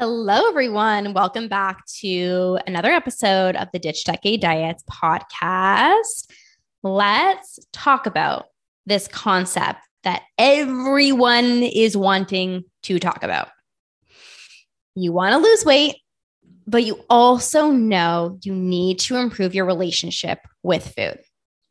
Hello, everyone. Welcome back to another episode of the Ditch Decade Diets podcast. Let's talk about this concept that everyone is wanting to talk about. You want to lose weight, but you also know you need to improve your relationship with food.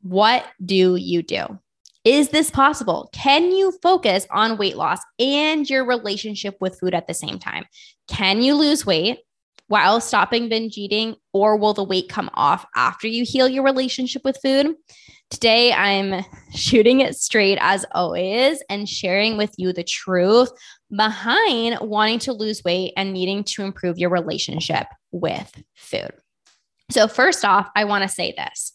What do you do? Is this possible? Can you focus on weight loss and your relationship with food at the same time? Can you lose weight while stopping binge eating, or will the weight come off after you heal your relationship with food? Today, I'm shooting it straight as always and sharing with you the truth behind wanting to lose weight and needing to improve your relationship with food. So, first off, I want to say this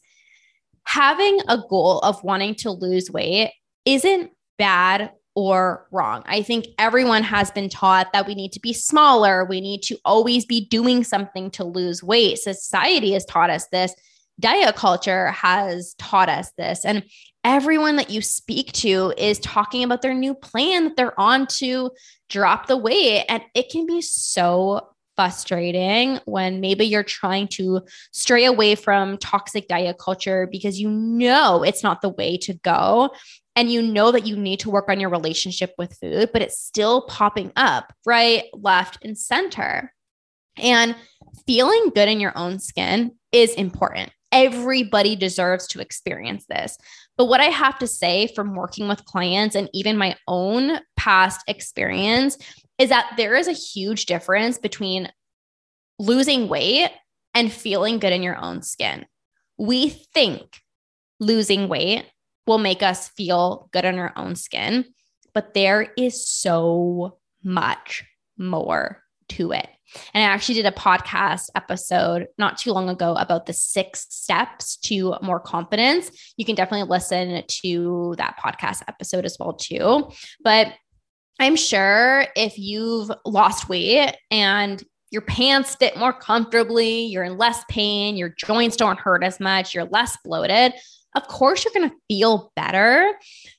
having a goal of wanting to lose weight isn't bad or wrong. I think everyone has been taught that we need to be smaller, we need to always be doing something to lose weight. Society has taught us this. Diet culture has taught us this. And everyone that you speak to is talking about their new plan that they're on to drop the weight. And it can be so frustrating when maybe you're trying to stray away from toxic diet culture because you know it's not the way to go. And you know that you need to work on your relationship with food, but it's still popping up right, left, and center. And feeling good in your own skin is important. Everybody deserves to experience this. But what I have to say from working with clients and even my own past experience is that there is a huge difference between losing weight and feeling good in your own skin. We think losing weight will make us feel good in our own skin, but there is so much more to it. And I actually did a podcast episode not too long ago about the six steps to more confidence. You can definitely listen to that podcast episode as well too. But I'm sure if you've lost weight and your pants fit more comfortably, you're in less pain, your joints don't hurt as much, you're less bloated, of course you're going to feel better.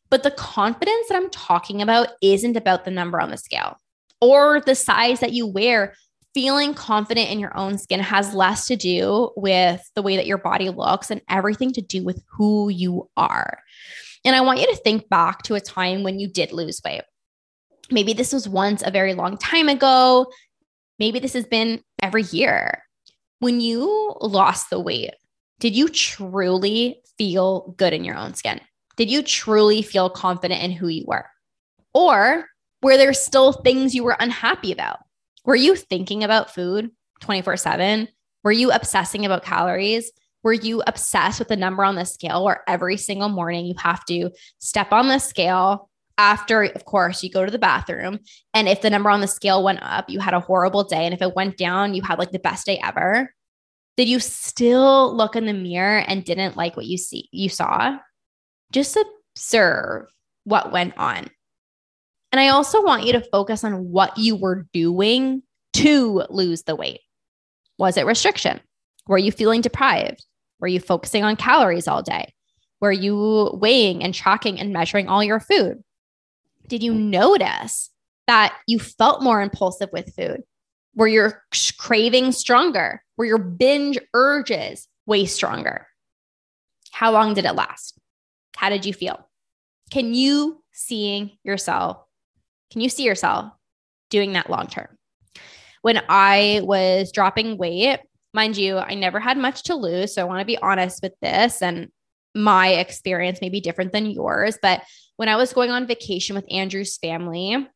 But the confidence that I'm talking about isn't about the number on the scale or the size that you wear. Feeling confident in your own skin has less to do with the way that your body looks and everything to do with who you are. And I want you to think back to a time when you did lose weight. Maybe this was once a very long time ago. Maybe this has been every year. When you lost the weight, did you truly feel good in your own skin? Did you truly feel confident in who you were? Or were there still things you were unhappy about? Were you thinking about food 24 7? Were you obsessing about calories? Were you obsessed with the number on the scale where every single morning you have to step on the scale, after, of course, you go to the bathroom. And if the number on the scale went up, you had a horrible day. And if it went down, you had like the best day ever. Did you still look in the mirror and didn't like what you see you saw? Just observe what went on. And I also want you to focus on what you were doing to lose the weight. Was it restriction? Were you feeling deprived? Were you focusing on calories all day? Were you weighing and tracking and measuring all your food? Did you notice that you felt more impulsive with food? Were your cravings stronger? Were your binge urges way stronger? How long did it last? How did you feel? Can you seeing yourself? Can you see yourself doing that long term? When I was dropping weight, mind you, I never had much to lose. So I want to be honest with this. And my experience may be different than yours, but when I was going on vacation with Andrew's family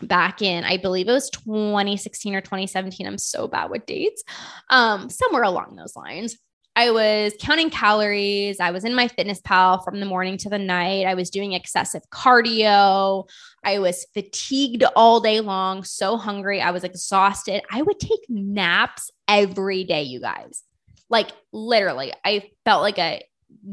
back in, I believe it was 2016 or 2017. I'm so bad with dates. Um, somewhere along those lines. I was counting calories. I was in MyFitnessPal from the morning to the night. I was doing excessive cardio. I was fatigued all day long, so hungry. I was exhausted. I would take naps every day, you guys. Like literally, I felt like a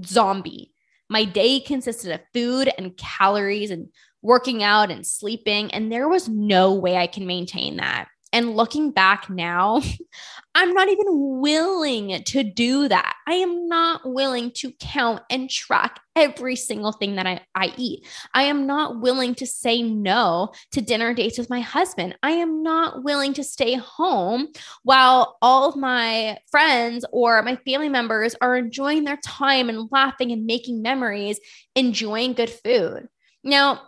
zombie. My day consisted of food and calories and working out and sleeping, and there was no way I can maintain that. And looking back now, I'm not even willing to do that. I am not willing to count and track every single thing that I, I eat. I am not willing to say no to dinner dates with my husband. I am not willing to stay home while all of my friends or my family members are enjoying their time and laughing and making memories, enjoying good food. Now,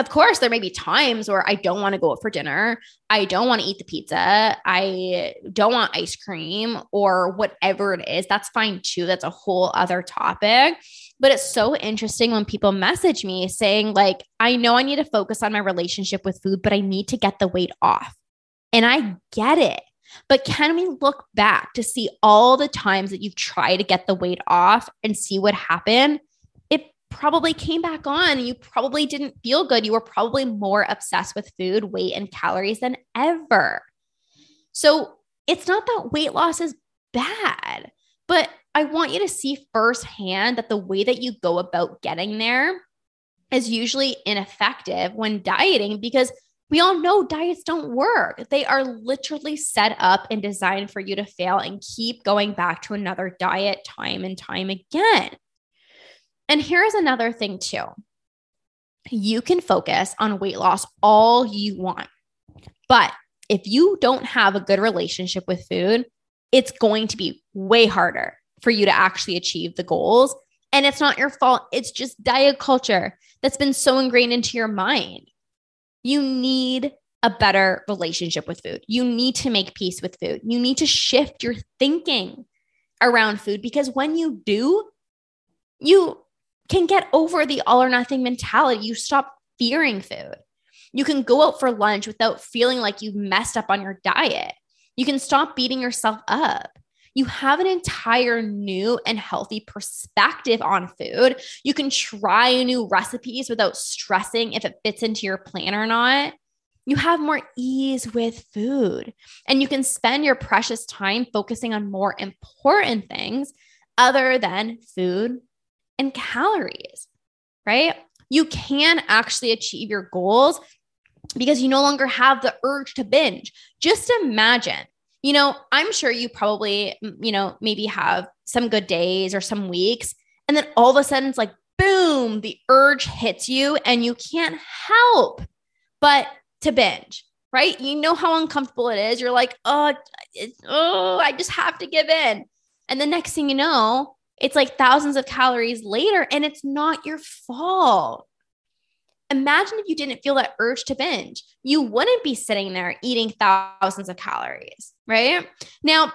of course, there may be times where I don't want to go out for dinner. I don't want to eat the pizza. I don't want ice cream or whatever it is. That's fine too. That's a whole other topic. But it's so interesting when people message me saying, like, I know I need to focus on my relationship with food, but I need to get the weight off. And I get it. But can we look back to see all the times that you've tried to get the weight off and see what happened? Probably came back on. You probably didn't feel good. You were probably more obsessed with food, weight, and calories than ever. So it's not that weight loss is bad, but I want you to see firsthand that the way that you go about getting there is usually ineffective when dieting because we all know diets don't work. They are literally set up and designed for you to fail and keep going back to another diet time and time again. And here's another thing, too you can focus on weight loss all you want. But if you don't have a good relationship with food, it's going to be way harder for you to actually achieve the goals. And it's not your fault. It's just diet culture that's been so ingrained into your mind. You need a better relationship with food. You need to make peace with food. You need to shift your thinking around food because when you do, you can get over the all or nothing mentality. You stop fearing food. You can go out for lunch without feeling like you've messed up on your diet. You can stop beating yourself up. You have an entire new and healthy perspective on food. You can try new recipes without stressing if it fits into your plan or not. You have more ease with food, and you can spend your precious time focusing on more important things other than food and calories, right? You can actually achieve your goals because you no longer have the urge to binge. Just imagine, you know, I'm sure you probably, you know, maybe have some good days or some weeks. And then all of a sudden it's like, boom, the urge hits you and you can't help but to binge, right? You know how uncomfortable it is. You're like, oh, oh, I just have to give in. And the next thing you know, it's like thousands of calories later, and it's not your fault. Imagine if you didn't feel that urge to binge. You wouldn't be sitting there eating thousands of calories, right? Now,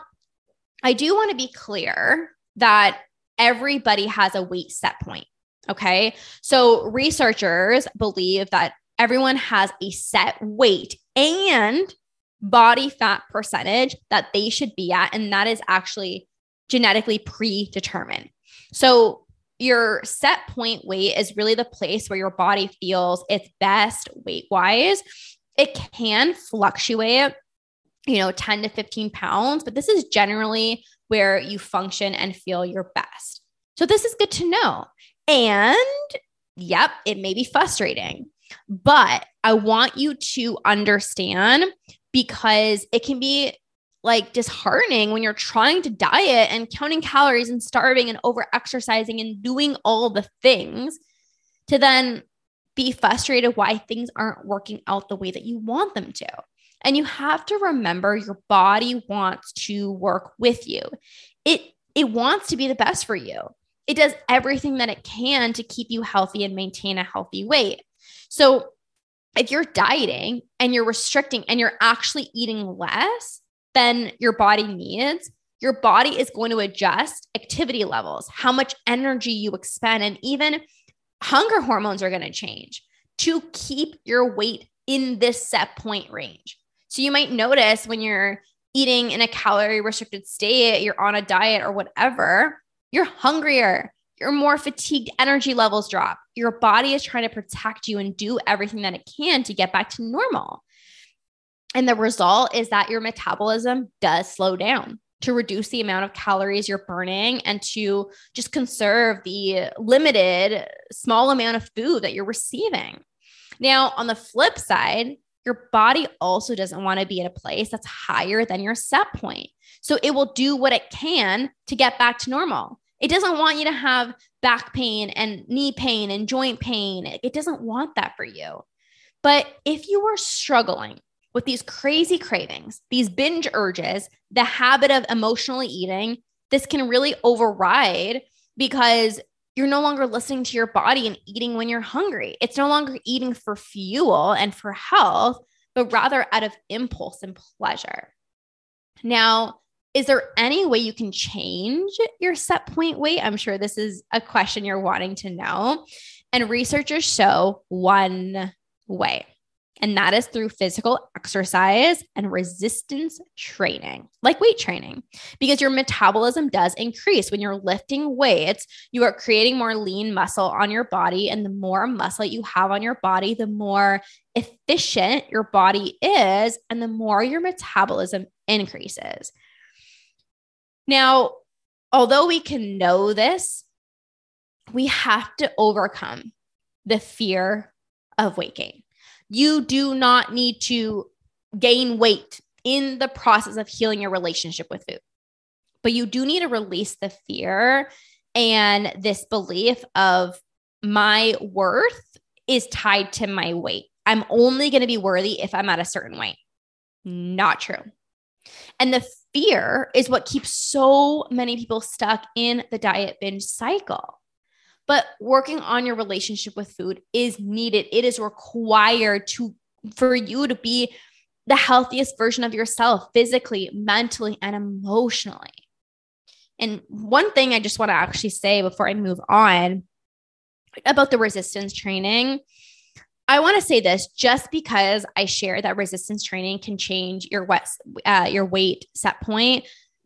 I do want to be clear that everybody has a weight set point. Okay. So researchers believe that everyone has a set weight and body fat percentage that they should be at. And that is actually genetically predetermined. So your set point weight is really the place where your body feels its best weight wise. It can fluctuate, you know, 10 to 15 pounds, but this is generally where you function and feel your best. So this is good to know. And yep, it may be frustrating, but I want you to understand because it can be like disheartening when you're trying to diet and counting calories and starving and over exercising and doing all the things to then be frustrated why things aren't working out the way that you want them to. And you have to remember your body wants to work with you. It it wants to be the best for you. It does everything that it can to keep you healthy and maintain a healthy weight. So if you're dieting and you're restricting and you're actually eating less, than your body needs, your body is going to adjust activity levels, how much energy you expend, and even hunger hormones are going to change to keep your weight in this set point range. So you might notice when you're eating in a calorie restricted state, you're on a diet or whatever, you're hungrier, you're more fatigued, energy levels drop. Your body is trying to protect you and do everything that it can to get back to normal. And the result is that your metabolism does slow down to reduce the amount of calories you're burning and to just conserve the limited small amount of food that you're receiving. Now, on the flip side, your body also doesn't want to be at a place that's higher than your set point. So it will do what it can to get back to normal. It doesn't want you to have back pain and knee pain and joint pain. It doesn't want that for you. But if you are struggling with these crazy cravings, these binge urges, the habit of emotionally eating, this can really override because you're no longer listening to your body and eating when you're hungry. It's no longer eating for fuel and for health, but rather out of impulse and pleasure. Now, is there any way you can change your set point weight? I'm sure this is a question you're wanting to know. And researchers show one way and that is through physical exercise and resistance training, like weight training, because your metabolism does increase when you're lifting weights. You are creating more lean muscle on your body. And the more muscle you have on your body, the more efficient your body is, and the more your metabolism increases. Now, although we can know this, we have to overcome the fear of weight gain. You do not need to gain weight in the process of healing your relationship with food. But you do need to release the fear and this belief of my worth is tied to my weight. I'm only going to be worthy if I'm at a certain weight. Not true. And the fear is what keeps so many people stuck in the diet binge cycle. But working on your relationship with food is needed. It is required to for you to be the healthiest version of yourself physically, mentally, and emotionally. And one thing I just want to actually say before I move on about the resistance training. I want to say this just because I share that resistance training can change your wet, uh, your weight set point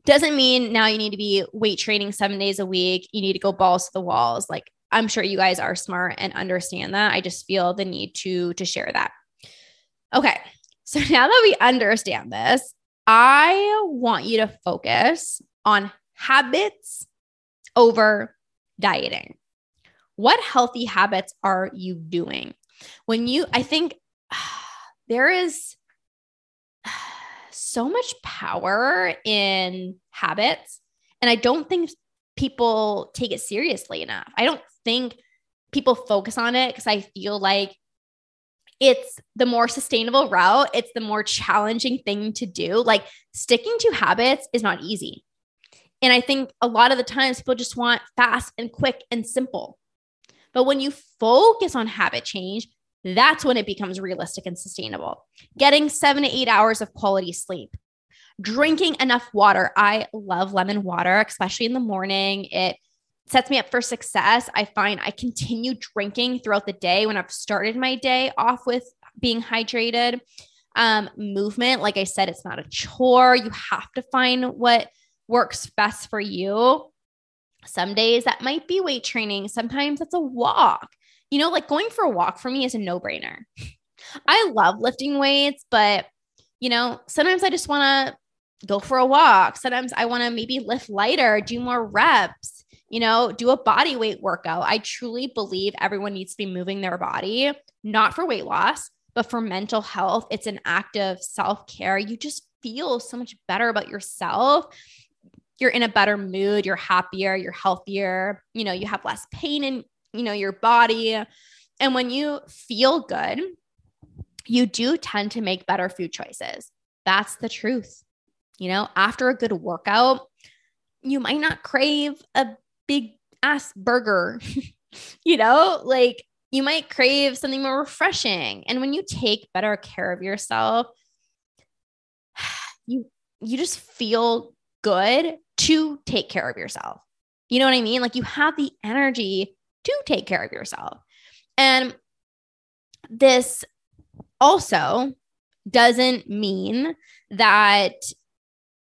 doesn't mean now you need to be weight training seven days a week. You need to go balls to the walls. Like I'm sure you guys are smart and understand that. I just feel the need to to share that. Okay. So now that we understand this, I want you to focus on habits over dieting. What healthy habits are you doing? When you I think there is so much power in habits. And I don't think people take it seriously enough. I don't think people focus on it because I feel like it's the more sustainable route, it's the more challenging thing to do. Like sticking to habits is not easy. And I think a lot of the times people just want fast and quick and simple. But when you focus on habit change, that's when it becomes realistic and sustainable. Getting seven to eight hours of quality sleep, drinking enough water. I love lemon water, especially in the morning. It sets me up for success. I find I continue drinking throughout the day when I've started my day off with being hydrated. Um, movement, like I said, it's not a chore. You have to find what works best for you. Some days that might be weight training, sometimes it's a walk. You know, like going for a walk for me is a no brainer. I love lifting weights, but you know, sometimes I just want to go for a walk. Sometimes I want to maybe lift lighter, do more reps you know, do a body weight workout. I truly believe everyone needs to be moving their body, not for weight loss, but for mental health. It's an act of self care. You just feel so much better about yourself. You're in a better mood, you're happier, you're healthier, you know, you have less pain in, you know, your body. And when you feel good, you do tend to make better food choices. That's the truth. You know, after a good workout, you might not crave a big ass burger. you know, like you might crave something more refreshing. And when you take better care of yourself, you you just feel good to take care of yourself. You know what I mean? Like you have the energy to take care of yourself. And this also doesn't mean that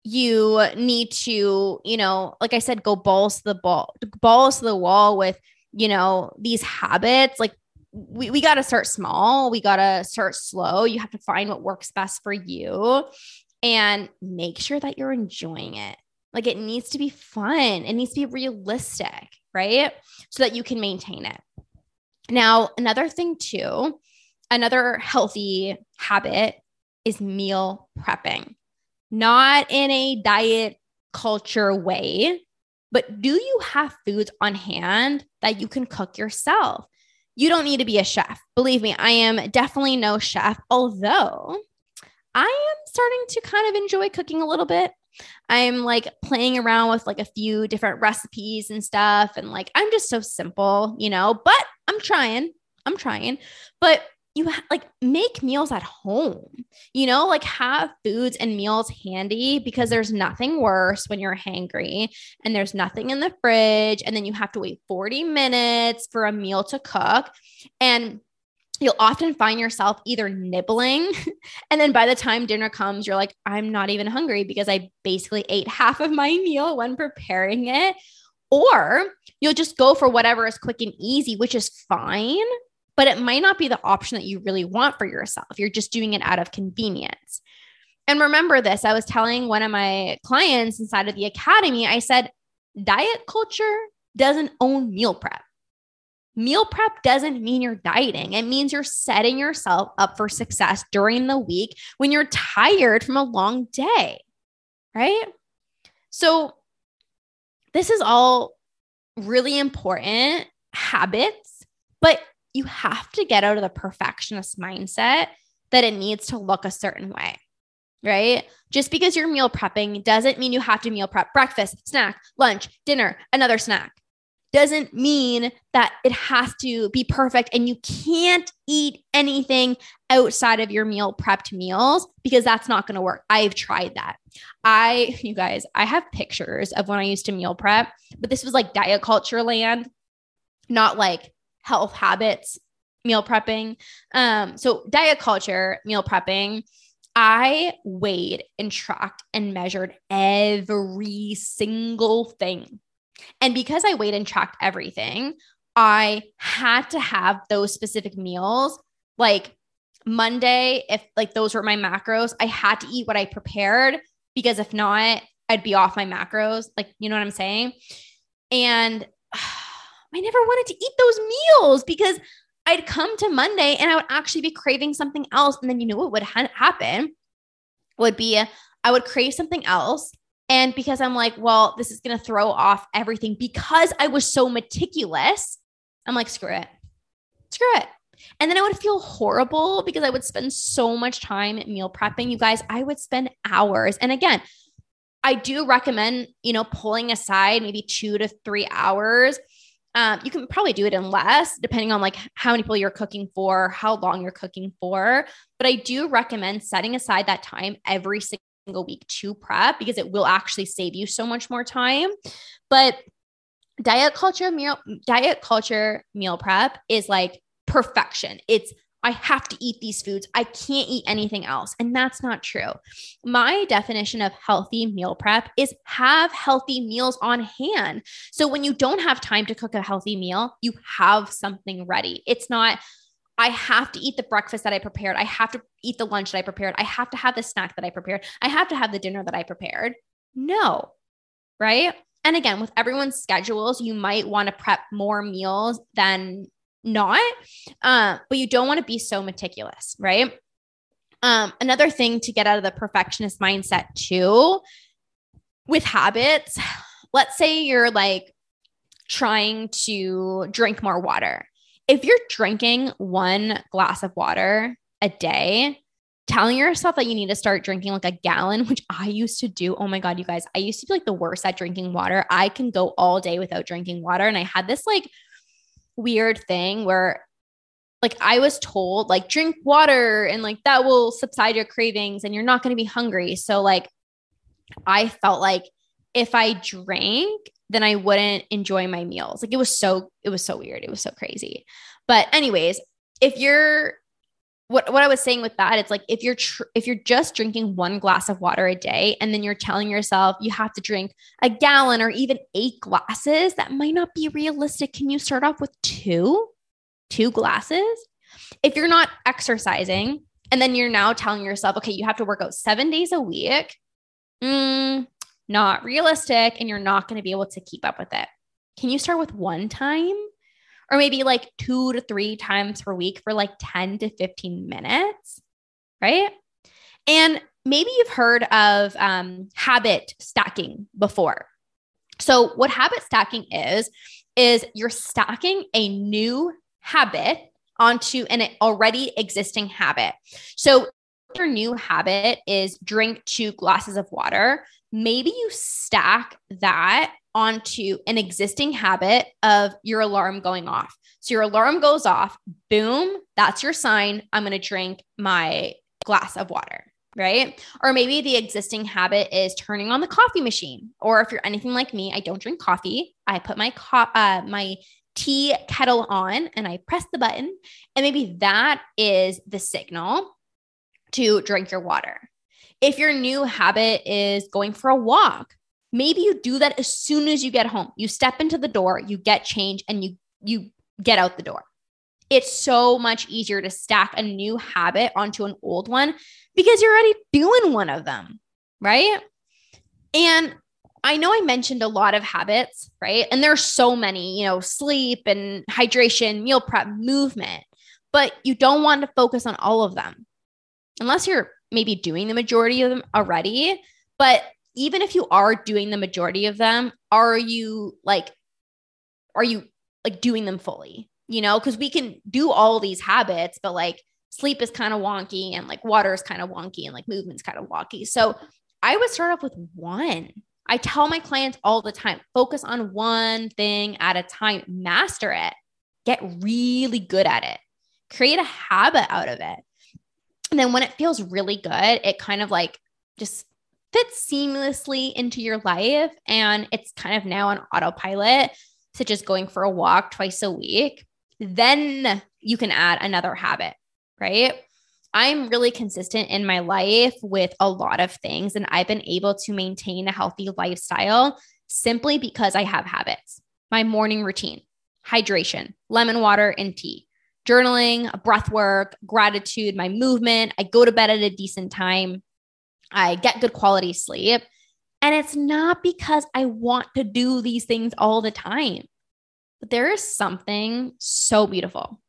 you need to, you know, like I said, go balls to the ball, balls to the wall with, you know, these habits. Like we, we got to start small. We got to start slow. You have to find what works best for you and make sure that you're enjoying it. Like it needs to be fun. It needs to be realistic, right? So that you can maintain it. Now, another thing too, another healthy habit is meal prepping. Not in a diet culture way, but do you have foods on hand that you can cook yourself? You don't need to be a chef. Believe me, I am definitely no chef, although I am starting to kind of enjoy cooking a little bit. I'm like playing around with like a few different recipes and stuff. And like, I'm just so simple, you know, but I'm trying. I'm trying. But you ha- like make meals at home, you know, like have foods and meals handy because there's nothing worse when you're hangry and there's nothing in the fridge. And then you have to wait 40 minutes for a meal to cook. And you'll often find yourself either nibbling and then by the time dinner comes you're like i'm not even hungry because i basically ate half of my meal when preparing it. Or you'll just go for whatever is quick and easy which is fine but it might not be the option that you really want for yourself. You're just doing it out of convenience. And remember this i was telling one of my clients inside of the academy i said diet culture doesn't own meal prep Meal prep doesn't mean you're dieting. It means you're setting yourself up for success during the week when you're tired from a long day, right? So, this is all really important habits, but you have to get out of the perfectionist mindset that it needs to look a certain way, right? Just because you're meal prepping doesn't mean you have to meal prep breakfast, snack, lunch, dinner, another snack doesn't mean that it has to be perfect and you can't eat anything outside of your meal prepped meals because that's not going to work. I've tried that. I, you guys, I have pictures of when I used to meal prep, but this was like diet culture land, not like health habits meal prepping. Um, so diet culture meal prepping. I weighed and tracked and measured every single thing and because I weighed and tracked everything, I had to have those specific meals. Like Monday, if like those were my macros, I had to eat what I prepared because if not, I'd be off my macros. Like, you know what I'm saying? And I never wanted to eat those meals because I'd come to Monday and I would actually be craving something else. And then you know what would ha- happen would be I would crave something else. And because I'm like, well, this is going to throw off everything because I was so meticulous, I'm like, screw it. Screw it. And then I would feel horrible because I would spend so much time meal prepping. You guys, I would spend hours. And again, I do recommend, you know, pulling aside maybe two to three hours. Um, you can probably do it in less, depending on like how many people you're cooking for, how long you're cooking for. But I do recommend setting aside that time every single single week to prep because it will actually save you so much more time. But diet culture meal diet culture meal prep is like perfection. It's I have to eat these foods. I can't eat anything else. And that's not true. My definition of healthy meal prep is have healthy meals on hand. So when you don't have time to cook a healthy meal, you have something ready. It's not I have to eat the breakfast that I prepared. I have to eat the lunch that I prepared. I have to have the snack that I prepared. I have to have the dinner that I prepared. No, right? And again, with everyone's schedules, you might want to prep more meals than not, uh, but you don't want to be so meticulous, right? Um, another thing to get out of the perfectionist mindset too with habits, let's say you're like trying to drink more water if you're drinking one glass of water a day, telling yourself that you need to start drinking like a gallon, which I used to do. Oh my God, you guys, I used to be like the worst at drinking water. I can go all day without drinking water. And I had this like weird thing where like I was told, like, drink water and like that will subside your cravings and you're not going to be hungry. So, like, I felt like if I drank, then I wouldn't enjoy my meals. Like it was so, it was so weird. It was so crazy. But anyways, if you're what what I was saying with that, it's like if you're tr- if you're just drinking one glass of water a day and then you're telling yourself you have to drink a gallon or even eight glasses, that might not be realistic. Can you start off with two, two glasses? If you're not exercising and then you're now telling yourself, okay, you have to work out seven days a week, mm, not realistic, and you're not going to be able to keep up with it. Can you start with one time? or maybe like two to three times per week for like 10 to 15 minutes, right? And maybe you've heard of um, habit stacking before. So, what habit stacking is, is you're stacking a new habit onto an already existing habit. So, your new habit is drink two glasses of water. Maybe you stack that onto an existing habit of your alarm going off. So your alarm goes off, boom, that's your sign. I'm going to drink my glass of water, right? Or maybe the existing habit is turning on the coffee machine. Or if you're anything like me, I don't drink coffee. I put my co- uh, my tea kettle on and I press the button, and maybe that is the signal to drink your water. If your new habit is going for a walk, maybe you do that as soon as you get home. You step into the door, you get change and you you get out the door. It's so much easier to stack a new habit onto an old one because you're already doing one of them, right? And I know I mentioned a lot of habits, right? And there's so many, you know, sleep and hydration, meal prep, movement, but you don't want to focus on all of them unless you're maybe doing the majority of them already. But even if you are doing the majority of them, are you like, are you like doing them fully? You know, because we can do all these habits, but like sleep is kind of wonky and like water is kind of wonky and like movement's kind of wonky. So I would start off with one. I tell my clients all the time focus on one thing at a time, master it, get really good at it, create a habit out of it. And then when it feels really good, it kind of like just fits seamlessly into your life and it's kind of now on autopilot, such as going for a walk twice a week, then you can add another habit, right? I'm really consistent in my life with a lot of things, and I've been able to maintain a healthy lifestyle simply because I have habits. My morning routine, hydration, lemon water, and tea, journaling, breath work, gratitude, my movement. I go to bed at a decent time. I get good quality sleep. And it's not because I want to do these things all the time, but there is something so beautiful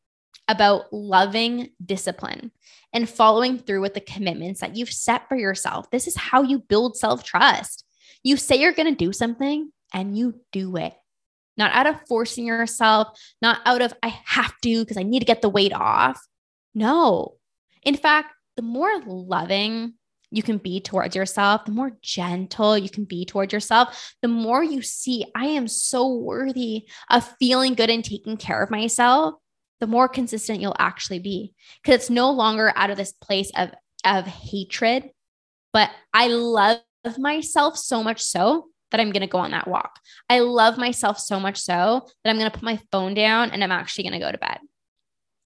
about loving discipline and following through with the commitments that you've set for yourself. This is how you build self trust. You say you're going to do something and you do it, not out of forcing yourself, not out of, I have to because I need to get the weight off. No. In fact, the more loving you can be towards yourself, the more gentle you can be towards yourself, the more you see, I am so worthy of feeling good and taking care of myself, the more consistent you'll actually be. Because it's no longer out of this place of, of hatred, but I love myself so much so that I'm going to go on that walk. I love myself so much so that I'm going to put my phone down and I'm actually going to go to bed.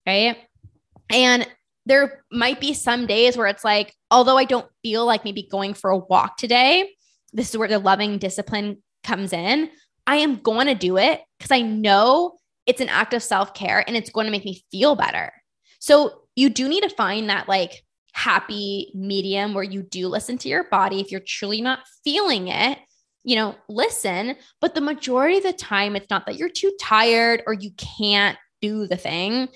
Right. And there might be some days where it's like, although I don't feel like maybe going for a walk today, this is where the loving discipline comes in. I am going to do it because I know it's an act of self care and it's going to make me feel better. So you do need to find that like happy medium where you do listen to your body. If you're truly not feeling it, you know, listen. But the majority of the time, it's not that you're too tired or you can't do the thing.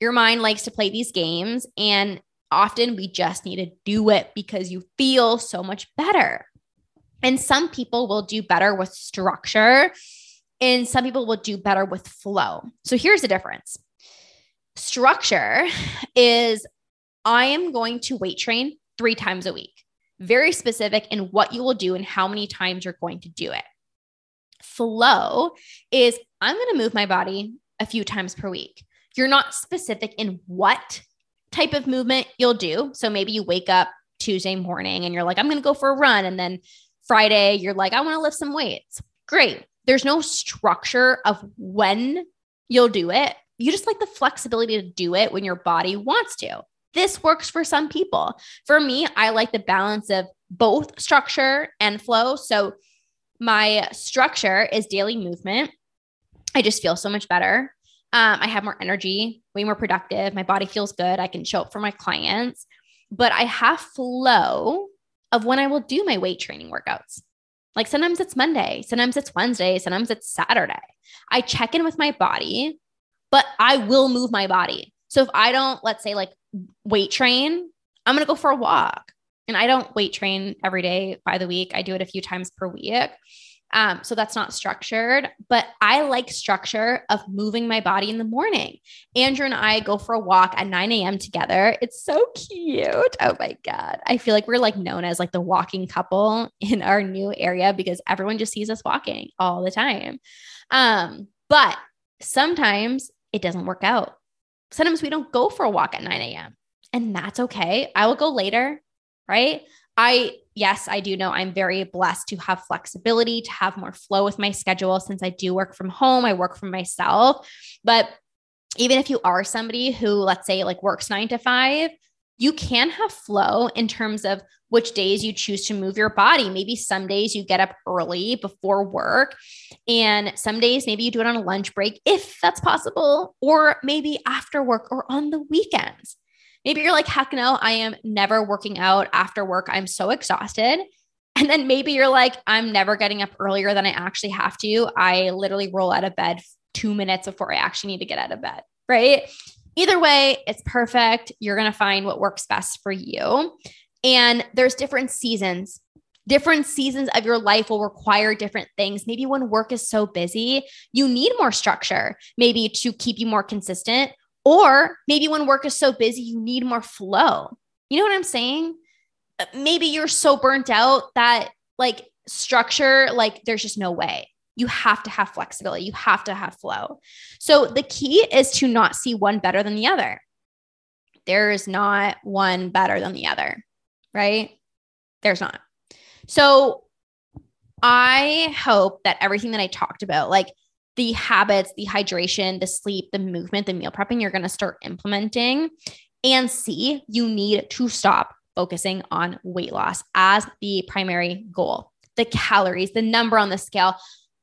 Your mind likes to play these games, and often we just need to do it because you feel so much better. And some people will do better with structure, and some people will do better with flow. So here's the difference structure is I am going to weight train three times a week, very specific in what you will do and how many times you're going to do it. Flow is I'm going to move my body a few times per week. You're not specific in what type of movement you'll do. So maybe you wake up Tuesday morning and you're like, I'm going to go for a run. And then Friday, you're like, I want to lift some weights. Great. There's no structure of when you'll do it. You just like the flexibility to do it when your body wants to. This works for some people. For me, I like the balance of both structure and flow. So my structure is daily movement. I just feel so much better. Um, I have more energy, way more productive. My body feels good. I can show up for my clients, but I have flow of when I will do my weight training workouts. Like sometimes it's Monday, sometimes it's Wednesday, sometimes it's Saturday. I check in with my body, but I will move my body. So if I don't, let's say, like weight train, I'm going to go for a walk. And I don't weight train every day by the week. I do it a few times per week. Um, so that's not structured, but I like structure of moving my body in the morning. Andrew and I go for a walk at 9 a.m. together. It's so cute. Oh my God. I feel like we're like known as like the walking couple in our new area because everyone just sees us walking all the time. Um, but sometimes it doesn't work out. Sometimes we don't go for a walk at 9 a.m. And that's okay. I will go later, right? I, yes, I do know I'm very blessed to have flexibility, to have more flow with my schedule since I do work from home, I work for myself. But even if you are somebody who, let's say, like works nine to five, you can have flow in terms of which days you choose to move your body. Maybe some days you get up early before work, and some days maybe you do it on a lunch break if that's possible, or maybe after work or on the weekends. Maybe you're like, heck no, I am never working out after work. I'm so exhausted. And then maybe you're like, I'm never getting up earlier than I actually have to. I literally roll out of bed two minutes before I actually need to get out of bed. Right. Either way, it's perfect. You're going to find what works best for you. And there's different seasons. Different seasons of your life will require different things. Maybe when work is so busy, you need more structure, maybe to keep you more consistent. Or maybe when work is so busy, you need more flow. You know what I'm saying? Maybe you're so burnt out that like structure, like there's just no way. You have to have flexibility, you have to have flow. So the key is to not see one better than the other. There is not one better than the other, right? There's not. So I hope that everything that I talked about, like the habits, the hydration, the sleep, the movement, the meal prepping you're going to start implementing. And see you need to stop focusing on weight loss as the primary goal. The calories, the number on the scale,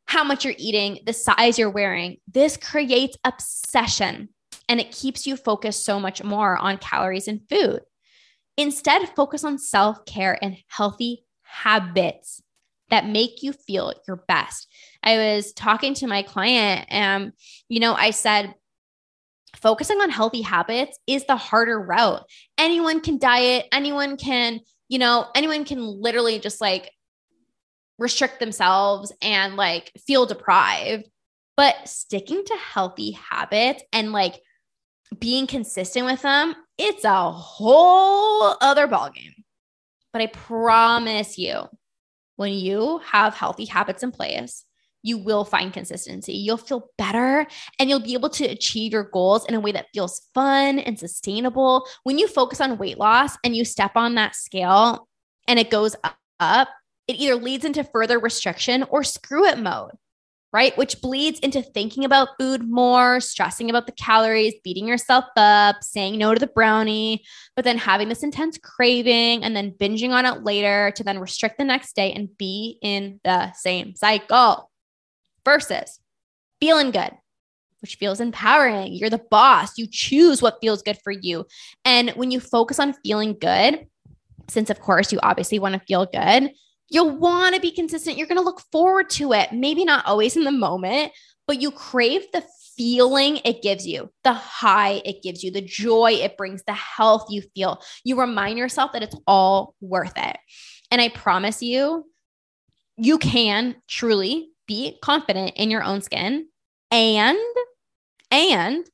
how much you're eating, the size you're wearing. This creates obsession and it keeps you focused so much more on calories and food. Instead, focus on self care and healthy habits that make you feel your best. I was talking to my client and, you know, I said, focusing on healthy habits is the harder route. Anyone can diet, anyone can, you know, anyone can literally just like restrict themselves and like feel deprived. But sticking to healthy habits and like being consistent with them, it's a whole other ballgame. But I promise you, when you have healthy habits in place, you will find consistency. You'll feel better and you'll be able to achieve your goals in a way that feels fun and sustainable. When you focus on weight loss and you step on that scale and it goes up, it either leads into further restriction or screw it mode right? Which bleeds into thinking about food more, stressing about the calories, beating yourself up, saying no to the brownie, but then having this intense craving and then binging on it later to then restrict the next day and be in the same cycle versus feeling good. Which feels empowering. You're the boss. You choose what feels good for you. And when you focus on feeling good, since of course you obviously want to feel good, You'll want to be consistent. You're going to look forward to it. Maybe not always in the moment, but you crave the feeling it gives you, the high it gives you, the joy it brings, the health you feel. You remind yourself that it's all worth it. And I promise you, you can truly be confident in your own skin and and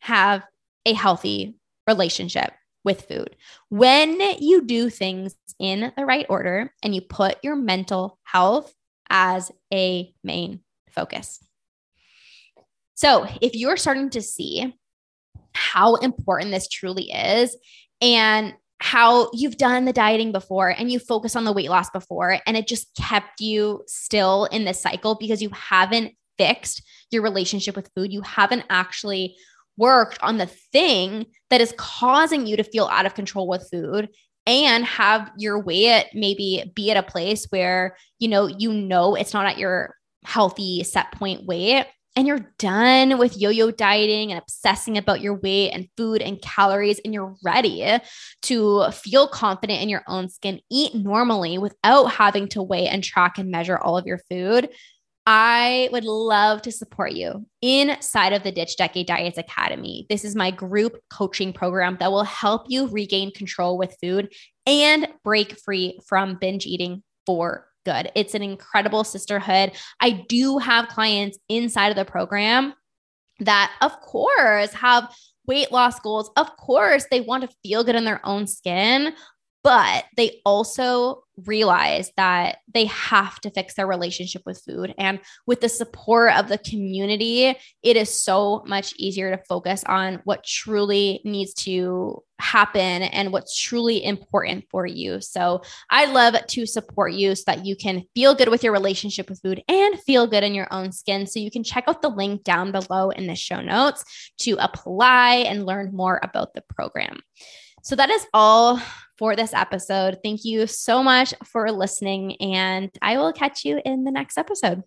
have a healthy relationship with food. When you do things in the right order and you put your mental health as a main focus. So, if you're starting to see how important this truly is and how you've done the dieting before and you focus on the weight loss before and it just kept you still in this cycle because you haven't fixed your relationship with food. You haven't actually worked on the thing that is causing you to feel out of control with food and have your weight maybe be at a place where you know you know it's not at your healthy set point weight and you're done with yo yo dieting and obsessing about your weight and food and calories, and you're ready to feel confident in your own skin, eat normally without having to weigh and track and measure all of your food, I would love to support you inside of the Ditch Decade Diets Academy. This is my group coaching program that will help you regain control with food and break free from binge eating for good. It's an incredible sisterhood. I do have clients inside of the program that, of course, have weight loss goals. Of course, they want to feel good in their own skin, but they also realize that they have to fix their relationship with food. And with the support of the community, it is so much easier to focus on what truly needs to happen and what's truly important for you. So I love to support you so that you can feel good with your relationship with food and feel good in your own skin. So you can check out the link down below in the show notes to apply and learn more about the program. So that is all for this episode. Thank you so much for listening, and I will catch you in the next episode.